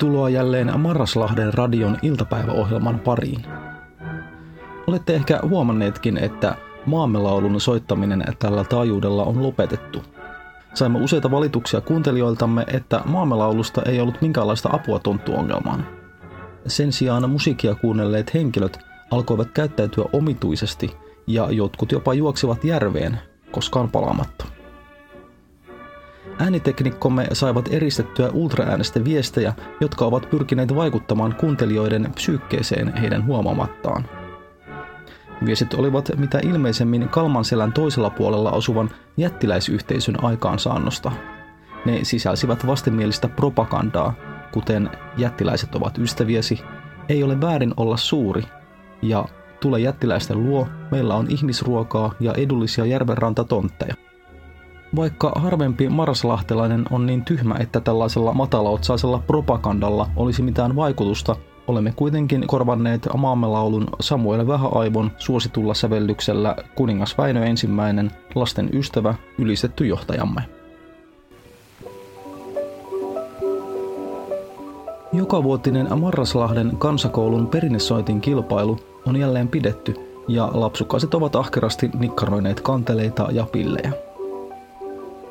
Tervetuloa jälleen Marraslahden radion iltapäiväohjelman pariin. Olette ehkä huomanneetkin, että maamelaulun soittaminen tällä taajuudella on lopetettu. Saimme useita valituksia kuuntelijoiltamme, että maamelaulusta ei ollut minkäänlaista apua tonttuongelmaan. Sen sijaan musiikkia kuunnelleet henkilöt alkoivat käyttäytyä omituisesti ja jotkut jopa juoksivat järveen, koskaan palaamatta. Ääniteknikkomme saivat eristettyä ultraäänestä viestejä, jotka ovat pyrkineet vaikuttamaan kuuntelijoiden psyykkeeseen heidän huomaamattaan. Viestit olivat mitä ilmeisemmin Kalmanselän toisella puolella asuvan jättiläisyhteisön aikaansaannosta. Ne sisälsivät vastenmielistä propagandaa, kuten jättiläiset ovat ystäviesi, ei ole väärin olla suuri ja tule jättiläisten luo, meillä on ihmisruokaa ja edullisia järvenrantatontteja. Vaikka harvempi marslahtelainen on niin tyhmä, että tällaisella matalaotsaisella propagandalla olisi mitään vaikutusta, olemme kuitenkin korvanneet maamme laulun Samuel Vähäaivon suositulla sävellyksellä kuningas Väinö ensimmäinen, lasten ystävä, ylistetty johtajamme. Jokavuotinen Marraslahden kansakoulun perinnesoitin kilpailu on jälleen pidetty ja lapsukaiset ovat ahkerasti nikkaroineet kanteleita ja pillejä.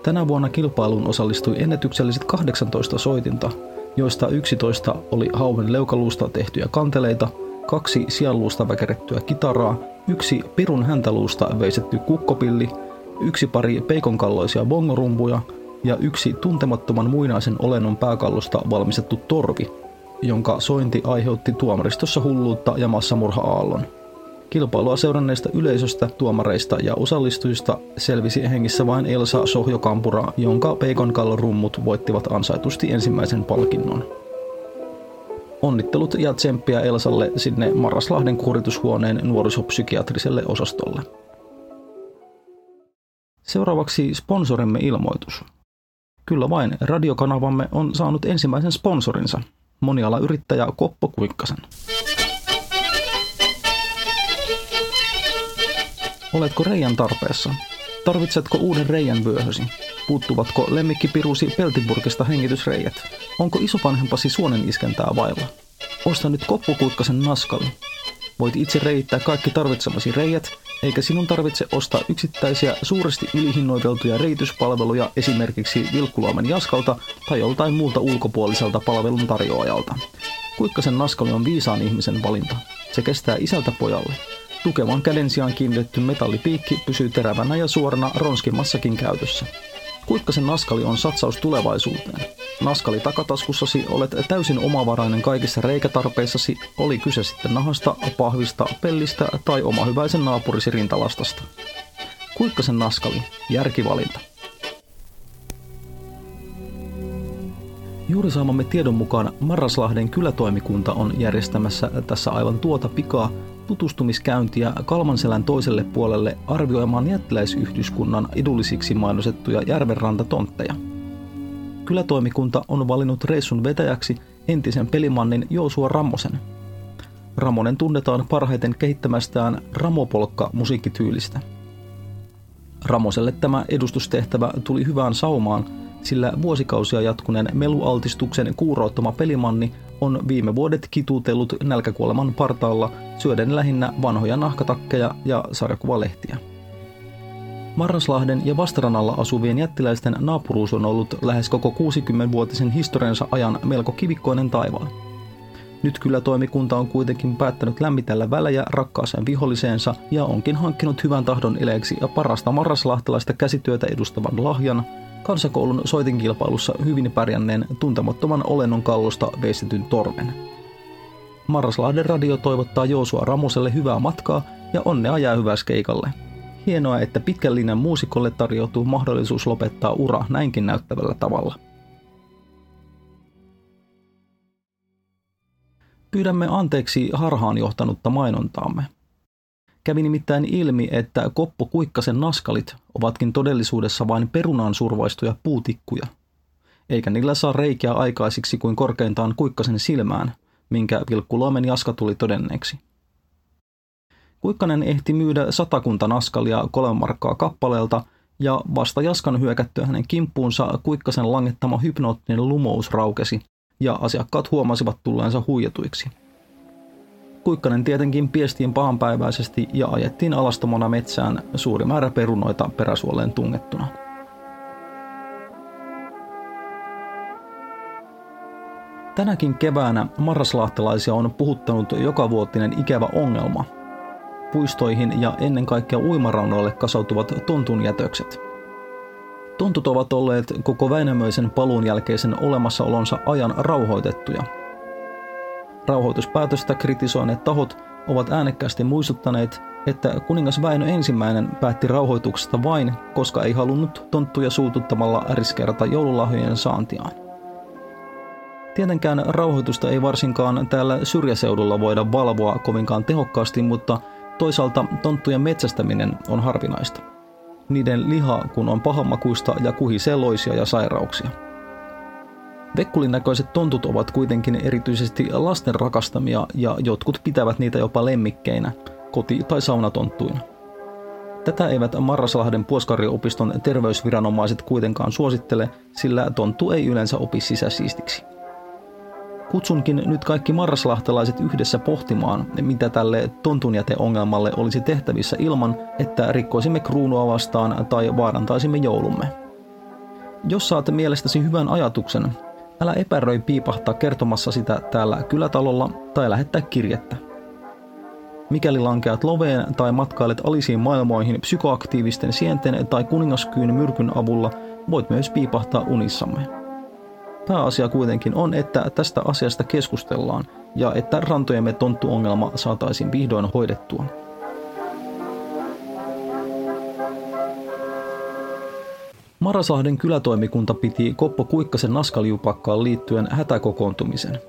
Tänä vuonna kilpailuun osallistui ennätykselliset 18 soitinta, joista 11 oli hauen leukaluusta tehtyjä kanteleita, kaksi sianluusta väkerettyä kitaraa, yksi pirun häntäluusta veisetty kukkopilli, yksi pari peikonkalloisia bongorumpuja ja yksi tuntemattoman muinaisen olennon pääkallosta valmistettu torvi, jonka sointi aiheutti tuomaristossa hulluutta ja massamurha-aallon. Kilpailua seuranneista yleisöstä, tuomareista ja osallistujista selvisi hengissä vain Elsa Sohjokampura, jonka Peikon rummut voittivat ansaitusti ensimmäisen palkinnon. Onnittelut ja tsemppiä Elsalle sinne Marraslahden kuritushuoneen nuorisopsykiatriselle osastolle. Seuraavaksi sponsorimme ilmoitus. Kyllä vain, radiokanavamme on saanut ensimmäisen sponsorinsa, monialayrittäjä Koppo Kuikkasen. Oletko reijän tarpeessa? Tarvitsetko uuden reijän vyöhösi? Puuttuvatko lemmikkipirusi peltipurkista hengitysreijät? Onko isovanhempasi suonen iskentää vailla? Osta nyt koppukuikkasen naskali. Voit itse reittää kaikki tarvitsemasi reijät, eikä sinun tarvitse ostaa yksittäisiä suuresti ylihinnoiteltuja reityspalveluja esimerkiksi Vilkkuloimen Jaskalta tai joltain muulta ulkopuoliselta palvelun tarjoajalta. Kuikkasen naskali on viisaan ihmisen valinta. Se kestää isältä pojalle. Tukevan käden sijaan kiinnitetty metallipiikki pysyy terävänä ja suorana ronskimmassakin käytössä. Kuikkasen naskali on satsaus tulevaisuuteen. Naskali takataskussasi olet täysin omavarainen kaikissa reikätarpeissasi, oli kyse sitten nahasta, pahvista, pellistä tai oma hyväisen naapurisi rintalastasta. Kuikkasen naskali, järkivalinta. Juuri saamamme tiedon mukaan Marraslahden kylätoimikunta on järjestämässä tässä aivan tuota pikaa tutustumiskäyntiä Kalmanselän toiselle puolelle arvioimaan jättiläisyhdyskunnan edullisiksi mainosettuja järvenrantatontteja. Kylätoimikunta on valinnut reissun vetäjäksi entisen pelimannin Joosua Ramosen. Ramonen tunnetaan parhaiten kehittämästään Ramopolkka musiikkityylistä. Ramoselle tämä edustustehtävä tuli hyvään saumaan, sillä vuosikausia jatkuneen melualtistuksen kuuroottama pelimanni on viime vuodet kituutellut nälkäkuoleman partaalla syöden lähinnä vanhoja nahkatakkeja ja sarjakuvalehtiä. Marraslahden ja Vastaranalla asuvien jättiläisten naapuruus on ollut lähes koko 60-vuotisen historiansa ajan melko kivikkoinen taivaal. Nyt kyllä toimikunta on kuitenkin päättänyt lämmitellä välejä rakkaaseen viholliseensa ja onkin hankkinut hyvän tahdon eleeksi ja parasta marraslahtelaista käsityötä edustavan lahjan, kansakoulun soitinkilpailussa hyvin pärjänneen tuntemattoman olennon kallosta veistetyn torven. Marraslahden radio toivottaa Joosua Ramoselle hyvää matkaa ja onnea jäähyväiskeikalle. Hienoa, että pitkän linjan muusikolle tarjoutuu mahdollisuus lopettaa ura näinkin näyttävällä tavalla. Pyydämme anteeksi harhaan johtanutta mainontaamme – Kävi nimittäin ilmi, että Koppo Kuikkasen naskalit ovatkin todellisuudessa vain perunaan survaistuja puutikkuja. Eikä niillä saa reikiä aikaisiksi kuin korkeintaan Kuikkasen silmään, minkä Vilkkuloimen Jaska tuli todenneeksi. Kuikkanen ehti myydä satakunta naskalia kolme markkaa kappaleelta ja vasta Jaskan hyökättyä hänen kimppuunsa Kuikkasen langettama hypnoottinen lumous raukesi, ja asiakkaat huomasivat tulleensa huijatuiksi. Kuikkanen tietenkin piestiin pahanpäiväisesti ja ajettiin alastomana metsään suuri määrä perunoita peräsuoleen tungettuna. Tänäkin keväänä marraslahtelaisia on puhuttanut jokavuotinen ikävä ongelma. Puistoihin ja ennen kaikkea uimaraunoille kasautuvat tontun jätökset. Tontut ovat olleet koko Väinämöisen paluun jälkeisen olemassaolonsa ajan rauhoitettuja. Rauhoituspäätöstä kritisoineet tahot ovat äänekkäästi muistuttaneet, että kuningas Väinö ensimmäinen päätti rauhoituksesta vain, koska ei halunnut tonttuja suututtamalla riskeerata joululahjojen saantiaan. Tietenkään rauhoitusta ei varsinkaan täällä syrjäseudulla voida valvoa kovinkaan tehokkaasti, mutta toisaalta tonttujen metsästäminen on harvinaista. Niiden liha kun on pahamakuista ja kuhisee loisia ja sairauksia. Vekkulin näköiset tontut ovat kuitenkin erityisesti lasten rakastamia ja jotkut pitävät niitä jopa lemmikkeinä, koti- tai saunatonttuina. Tätä eivät Marraslahden puoskariopiston terveysviranomaiset kuitenkaan suosittele, sillä tonttu ei yleensä opi sisäsiistiksi. Kutsunkin nyt kaikki marraslahtelaiset yhdessä pohtimaan, mitä tälle tontunjäteongelmalle olisi tehtävissä ilman, että rikkoisimme kruunua vastaan tai vaarantaisimme joulumme. Jos saat mielestäsi hyvän ajatuksen, älä epäröi piipahtaa kertomassa sitä täällä kylätalolla tai lähettää kirjettä. Mikäli lankeat loveen tai matkailet alisiin maailmoihin psykoaktiivisten sienten tai kuningaskyyn myrkyn avulla, voit myös piipahtaa unissamme. Pääasia kuitenkin on, että tästä asiasta keskustellaan ja että rantojemme tonttuongelma saataisiin vihdoin hoidettua. Marasahden kylätoimikunta piti Koppo Kuikkasen naskaliupakkaan liittyen hätäkokoontumisen.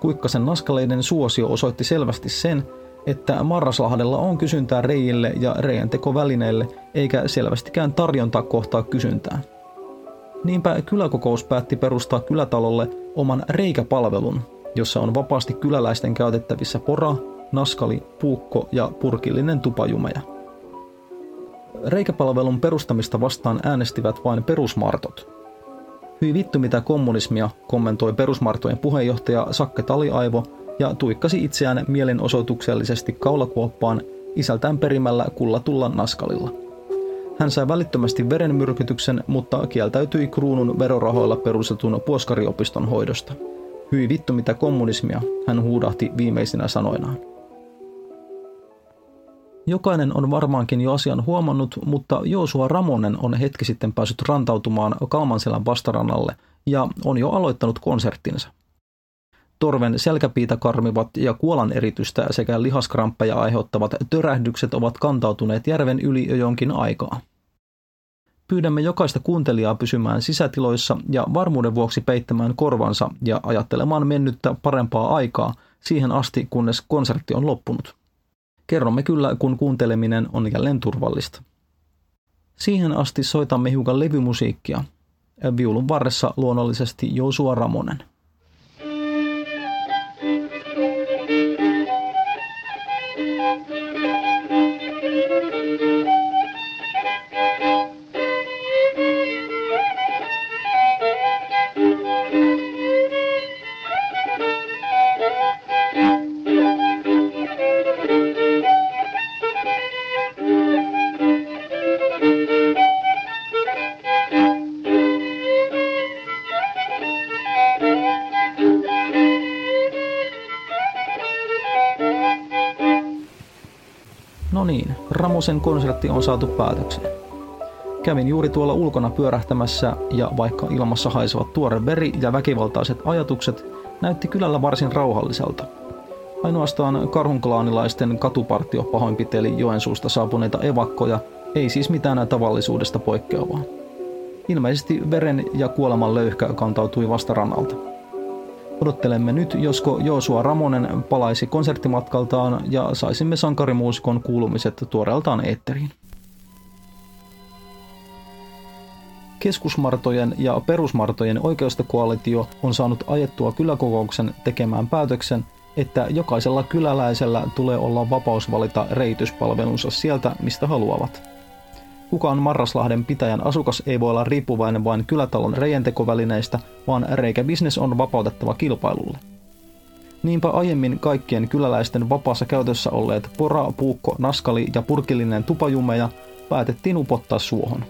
Kuikkasen naskaleiden suosio osoitti selvästi sen, että Marraslahdella on kysyntää reijille ja reijän tekovälineille, eikä selvästikään tarjontaa kohtaa kysyntää. Niinpä kyläkokous päätti perustaa kylätalolle oman reikäpalvelun, jossa on vapaasti kyläläisten käytettävissä pora, naskali, puukko ja purkillinen tupajumeja. Reikäpalvelun perustamista vastaan äänestivät vain perusmartot. Hyi vittu mitä kommunismia, kommentoi perusmartojen puheenjohtaja Sakke Taliaivo ja tuikkasi itseään mielenosoituksellisesti kaulakuoppaan isältään perimällä kullatulla naskalilla. Hän sai välittömästi verenmyrkytyksen, mutta kieltäytyi kruunun verorahoilla perustetun puoskariopiston hoidosta. Hyi vittu mitä kommunismia, hän huudahti viimeisinä sanoinaan. Jokainen on varmaankin jo asian huomannut, mutta Joosua Ramonen on hetki sitten päässyt rantautumaan Kalmanselän vastarannalle ja on jo aloittanut konserttinsa. Torven selkäpiitä karmivat ja kuolan eritystä sekä lihaskramppeja aiheuttavat törähdykset ovat kantautuneet järven yli jo jonkin aikaa. Pyydämme jokaista kuuntelijaa pysymään sisätiloissa ja varmuuden vuoksi peittämään korvansa ja ajattelemaan mennyttä parempaa aikaa siihen asti, kunnes konsertti on loppunut. Kerromme kyllä, kun kuunteleminen on jälleen turvallista. Siihen asti soitamme hiukan levymusiikkia. Viulun varressa luonnollisesti Jousua Ramonen. No niin, Ramosen konsertti on saatu päätökseen. Kävin juuri tuolla ulkona pyörähtämässä ja vaikka ilmassa haisevat tuore veri ja väkivaltaiset ajatukset, näytti kylällä varsin rauhalliselta. Ainoastaan karhunklaanilaisten katupartio pahoinpiteli Joensuusta saapuneita evakkoja, ei siis mitään tavallisuudesta poikkeavaa. Ilmeisesti veren ja kuoleman löyhkä kantautui vastarannalta. Odottelemme nyt, josko Joosua Ramonen palaisi konserttimatkaltaan ja saisimme sankarimuusikon kuulumiset tuoreeltaan eetteriin. Keskusmartojen ja perusmartojen oikeustokoalitio on saanut ajettua kyläkokouksen tekemään päätöksen, että jokaisella kyläläisellä tulee olla vapaus valita reityspalvelunsa sieltä, mistä haluavat. Kukaan Marraslahden pitäjän asukas ei voi olla riippuvainen vain kylätalon reijentekovälineistä, vaan reikäbisnes on vapautettava kilpailulle. Niinpä aiemmin kaikkien kyläläisten vapaassa käytössä olleet pora, puukko, naskali ja purkillinen tupajumeja päätettiin upottaa suohon.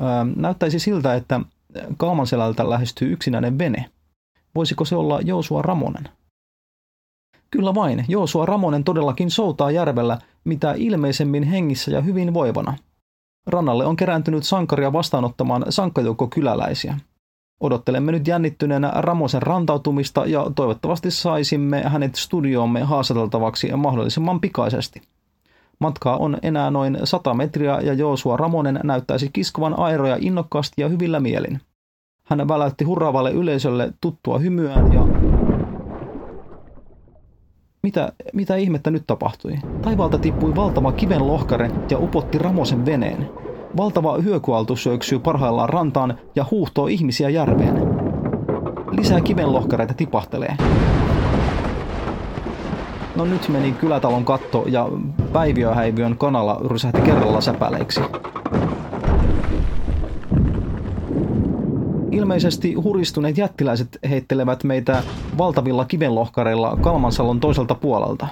Öö, näyttäisi siltä, että Kaamanselältä lähestyy yksinäinen vene. Voisiko se olla Joosua Ramonen? Kyllä vain, Joosua Ramonen todellakin soutaa järvellä mitä ilmeisemmin hengissä ja hyvin voivana. Rannalle on kerääntynyt sankaria vastaanottamaan sankkajoukko kyläläisiä. Odottelemme nyt jännittyneenä Ramosen rantautumista ja toivottavasti saisimme hänet studioomme haastateltavaksi mahdollisimman pikaisesti. Matkaa on enää noin 100 metriä ja Joosua Ramonen näyttäisi kiskovan airoja innokkaasti ja hyvillä mielin. Hän väläytti hurraavalle yleisölle tuttua hymyään ja... Mitä, mitä ihmettä nyt tapahtui? Taivaalta tippui valtava kivenlohkare ja upotti Ramosen veneen. Valtava hyökyaltu syöksyy parhaillaan rantaan ja huuhtoo ihmisiä järveen. Lisää kivenlohkareita tipahtelee. No nyt meni kylätalon katto ja päiviöhäiviön kanala rysähti kerralla säpäleiksi. Ilmeisesti huristuneet jättiläiset heittelevät meitä valtavilla kivenlohkareilla Kalmansalon toiselta puolelta.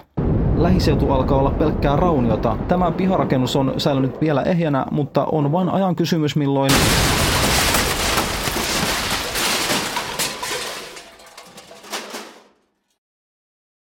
Lähiseutu alkaa olla pelkkää rauniota. Tämä piharakennus on säilynyt vielä ehjänä, mutta on vain ajan kysymys milloin